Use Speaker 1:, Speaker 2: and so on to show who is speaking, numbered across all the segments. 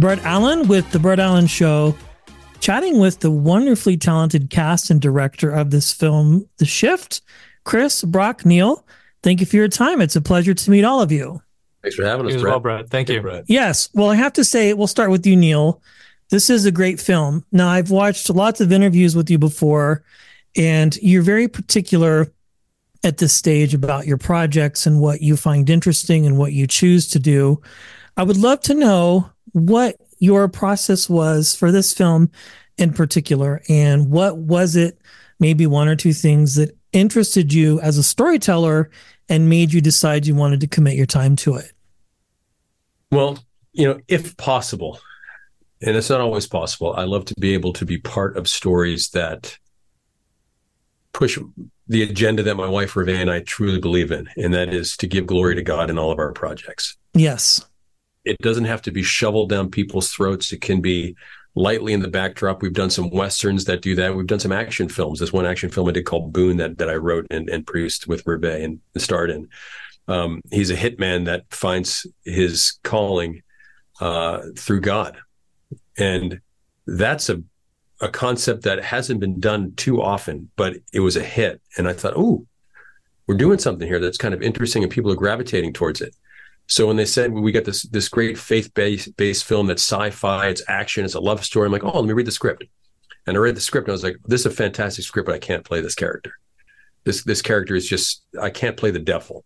Speaker 1: Brett Allan with The Brett Allan Show, chatting with the wonderfully talented cast and director of this film, The Shift, Chris, Brock, Neal. Thank you for your time. It's a pleasure to meet all of you.
Speaker 2: Thanks for having us,
Speaker 3: as
Speaker 2: Brett.
Speaker 3: well, Brett. Thank you.
Speaker 2: Brett.
Speaker 1: Yes. Well, I have to say, we'll start with you, Neal. This is a great film. Now, I've watched lots of interviews with you before, and you're very particular at this stage about your projects and what you find interesting and what you choose to do. I would love to know what your process was for this film in particular, and what was it, maybe one or two things that interested you as a storyteller and made you decide you wanted to commit your time to it.
Speaker 2: Well, you know, if possible, and it's not always possible, I love to be able to be part of stories that push the agenda that my wife Ruvé and I truly believe in, and that is to give glory to God in all of our projects.
Speaker 1: Yes.
Speaker 2: It doesn't have to be shoveled down people's throats. It can be lightly in the backdrop. We've done some westerns that do that. We've done some action films. There's one action film I did called Boon that that I wrote and, and produced with Ruvé and starred in. Um, he's a hitman that finds his calling uh, through God, and that's a a concept that hasn't been done too often, but it was a hit. And I thought, oh, we're doing something here that's kind of interesting, and people are gravitating towards it. So when they said we got this this great faith based based film that's sci-fi, it's action, it's a love story, I'm like, oh, let me read the script. And I read the script and I was like, this is a fantastic script, but I can't play this character. This this character is just I can't play the devil.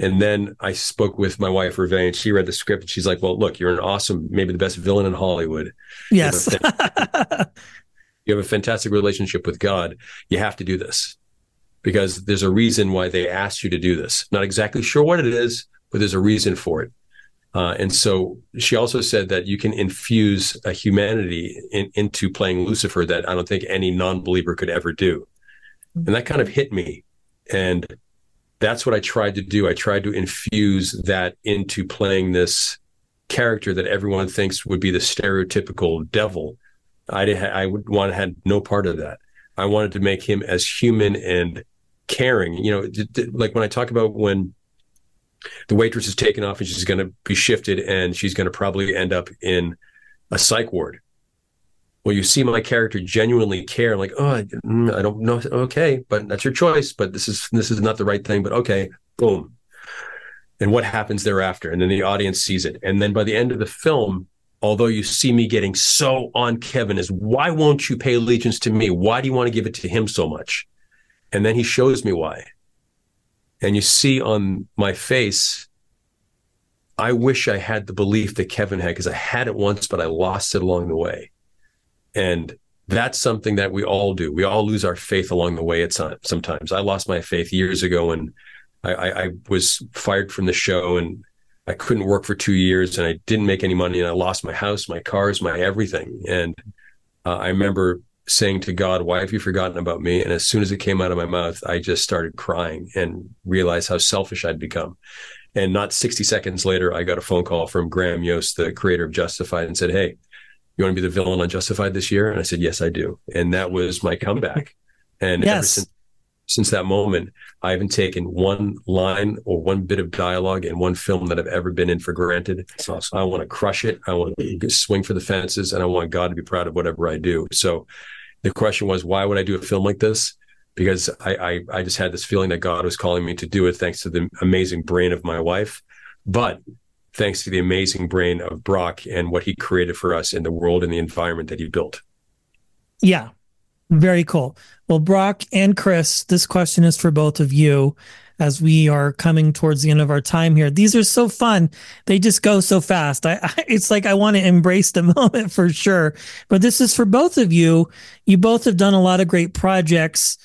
Speaker 2: And then I spoke with my wife Ruvé, and she read the script and she's like, Well, look, you're an awesome, maybe the best villain in Hollywood.
Speaker 1: Yes.
Speaker 2: You have a fantastic relationship with God. You have to do this because there's a reason why they asked you to do this. Not exactly sure what it is, but there's a reason for it. Uh, and so she also said that you can infuse a humanity in, into playing Lucifer that I don't think any non-believer could ever do. And that kind of hit me. And that's what I tried to do. I tried to infuse that into playing this character that everyone thinks would be the stereotypical devil. I did, I would want had no part of that. I wanted to make him as human and caring. You know, like when I talk about when the waitress is taken off and she's going to be shifted and she's going to probably end up in a psych ward. Well, you see my character genuinely care. Like, oh, I, I don't know. Okay, but that's your choice. But this is this is not the right thing. But okay, boom. And what happens thereafter? And then the audience sees it. And then by the end of the film, although you see me getting so on Kevin, is why won't you pay allegiance to me? Why do you want to give it to him so much? And then he shows me why. And you see on my face, I wish I had the belief that Kevin had because I had it once, but I lost it along the way. And that's something that we all do. We all lose our faith along the way at some, sometimes. I lost my faith years ago and I, I, I was fired from the show and I couldn't work for two years and I didn't make any money and I lost my house, my cars, my everything. And uh, I remember saying to God, why have you forgotten about me? And as soon as it came out of my mouth, I just started crying and realized how selfish I'd become. And not 60 seconds later, I got a phone call from Graham Yost, the creator of Justified, and said, Hey, you want to be the villain on Justified this year? And I said, Yes, I do. And that was my comeback. And ever since, since that moment, I haven't taken one line or one bit of dialogue in one film that I've ever been in for granted. I want to crush it. I want to swing for the fences, and I want God to be proud of whatever I do. So, the question was, why would I do a film like this? Because I, I, I just had this feeling that God was calling me to do it, thanks to the amazing brain of my wife, but thanks to the amazing brain of Brock and what he created for us in the world and the environment that he built.
Speaker 1: Yeah. Very cool. Well, Brock and Chris, this question is for both of you. As we are coming towards the end of our time here. These are so fun. They just go so fast. I, I it's like I want to embrace the moment for sure. But this is for both of you. You both have done a lot of great projects.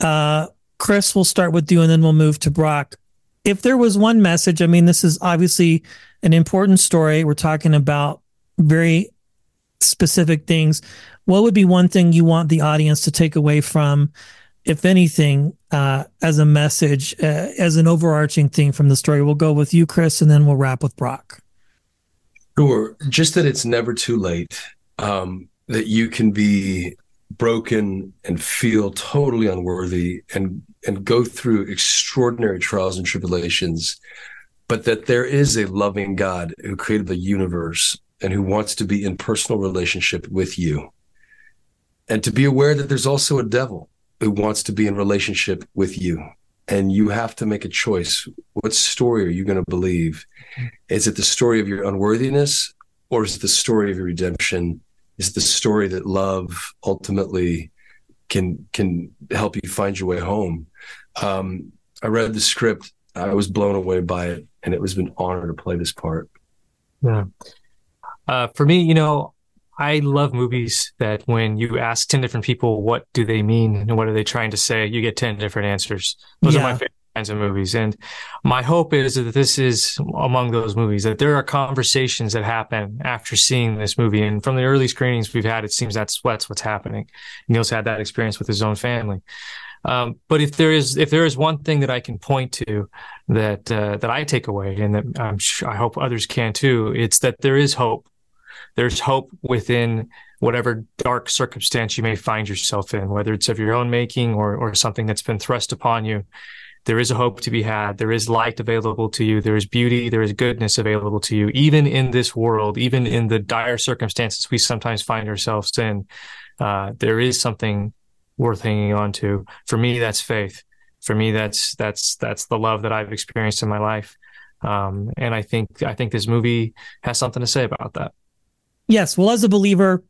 Speaker 1: Uh, Chris, we'll start with you and then we'll move to Brock. If there was one message, I mean, this is obviously an important story. We're talking about very specific things. What would be one thing you want the audience to take away from, if anything, uh, as a message, uh, as an overarching thing from the story? We'll go with you, Chris, and then we'll wrap with Brock.
Speaker 2: Sure. Just that it's never too late. Um, that you can be broken and feel totally unworthy and and go through extraordinary trials and tribulations but that there is a loving God who created the universe and who wants to be in personal relationship with you. And to be aware that there's also a devil who wants to be in relationship with you. And you have to make a choice. What story are you going to believe? Is it the story of your unworthiness or is it the story of your redemption? Is it the story that love ultimately can can help you find your way home? Um, I read the script. I was blown away by it and it was an honor to play this part.
Speaker 3: Yeah. Uh, for me, you know, I love movies that when you ask 10 different people, what do they mean and what are they trying to say, you get 10 different answers. Those yeah. are my favorite kinds of movies. And my hope is that this is among those movies, that there are conversations that happen after seeing this movie. And from the early screenings we've had, it seems that's, that's what's happening. Neal's had that experience with his own family. Um, but if there is if there is one thing that I can point to that uh, that I take away, and that I'm sure, I hope others can too, it's that there is hope. There's hope within whatever dark circumstance you may find yourself in, whether it's of your own making or or something that's been thrust upon you. There is a hope to be had. There is light available to you. There is beauty. There is goodness available to you, even in this world, even in the dire circumstances we sometimes find ourselves in. Uh, there is something worth hanging on to. For me, that's faith. For me, that's that's that's the love that I've experienced in my life. Um, and I think I think this movie has something to say about that.
Speaker 1: Yes, well, as a believer,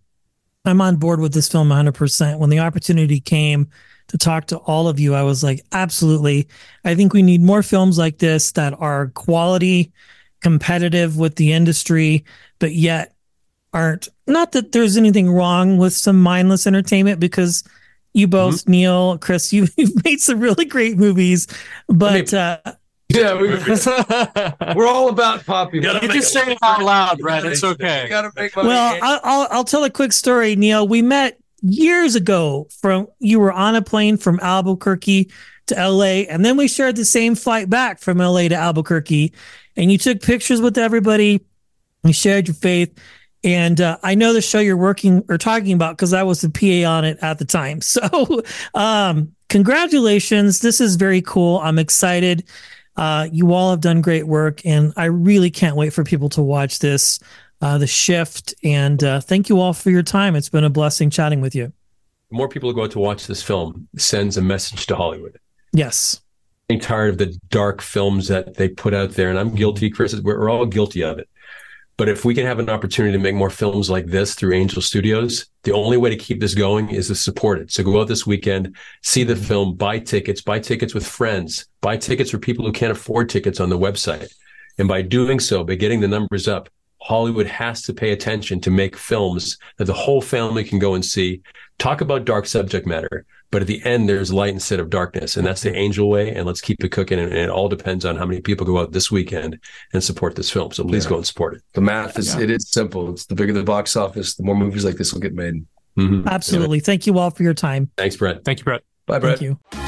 Speaker 1: I'm on board with this film 100%. When the opportunity came to talk to all of you, I was like, absolutely. I think we need more films like this that are quality, competitive with the industry, but yet aren't not that there's anything wrong with some mindless entertainment because you both, mm-hmm. Neal, Chris, you, have made some really great movies, but I mean, uh,
Speaker 2: yeah, we, are all about popular.
Speaker 3: You just say it out loud, Brad. It's okay.
Speaker 1: well, I'll, I'll, I'll tell a quick story, Neal. We met years ago. From you were on a plane from Albuquerque to LA, and then we shared the same flight back from LA to Albuquerque, and you took pictures with everybody. You shared your faith, and uh, I know the show you're working or talking about because I was the PA on it at the time. So, um, congratulations. This is very cool. I'm excited. Uh, you all have done great work, and I really can't wait for people to watch this, uh, The Shift. And uh, thank you all for your time. It's been a blessing chatting with you.
Speaker 2: more people go out to watch this film sends a message to Hollywood.
Speaker 1: Yes.
Speaker 2: I'm tired of the dark films that they put out there, and I'm guilty, Chris. We're all guilty of it. But if we can have an opportunity to make more films like this through Angel Studios, the only way to keep this going is to support it. So go out this weekend, see the film, buy tickets, buy tickets with friends, buy tickets for people who can't afford tickets on the website. And by doing so, by getting the numbers up, Hollywood has to pay attention to make films that the whole family can go and see. Talk about dark subject matter, but at the end, there's light instead of darkness. And that's the angel way. And let's keep it cooking. And, it all depends on how many people go out this weekend and support this film. So please yeah. go and support it. The math is, yeah. it is simple. It's the bigger the box office, the more movies like this will get made.
Speaker 1: Mm-hmm. Absolutely. Yeah. Thank you all for your time.
Speaker 2: Thanks, Brett.
Speaker 3: Thank you, Brett.
Speaker 2: Bye, Brett.
Speaker 1: Thank you.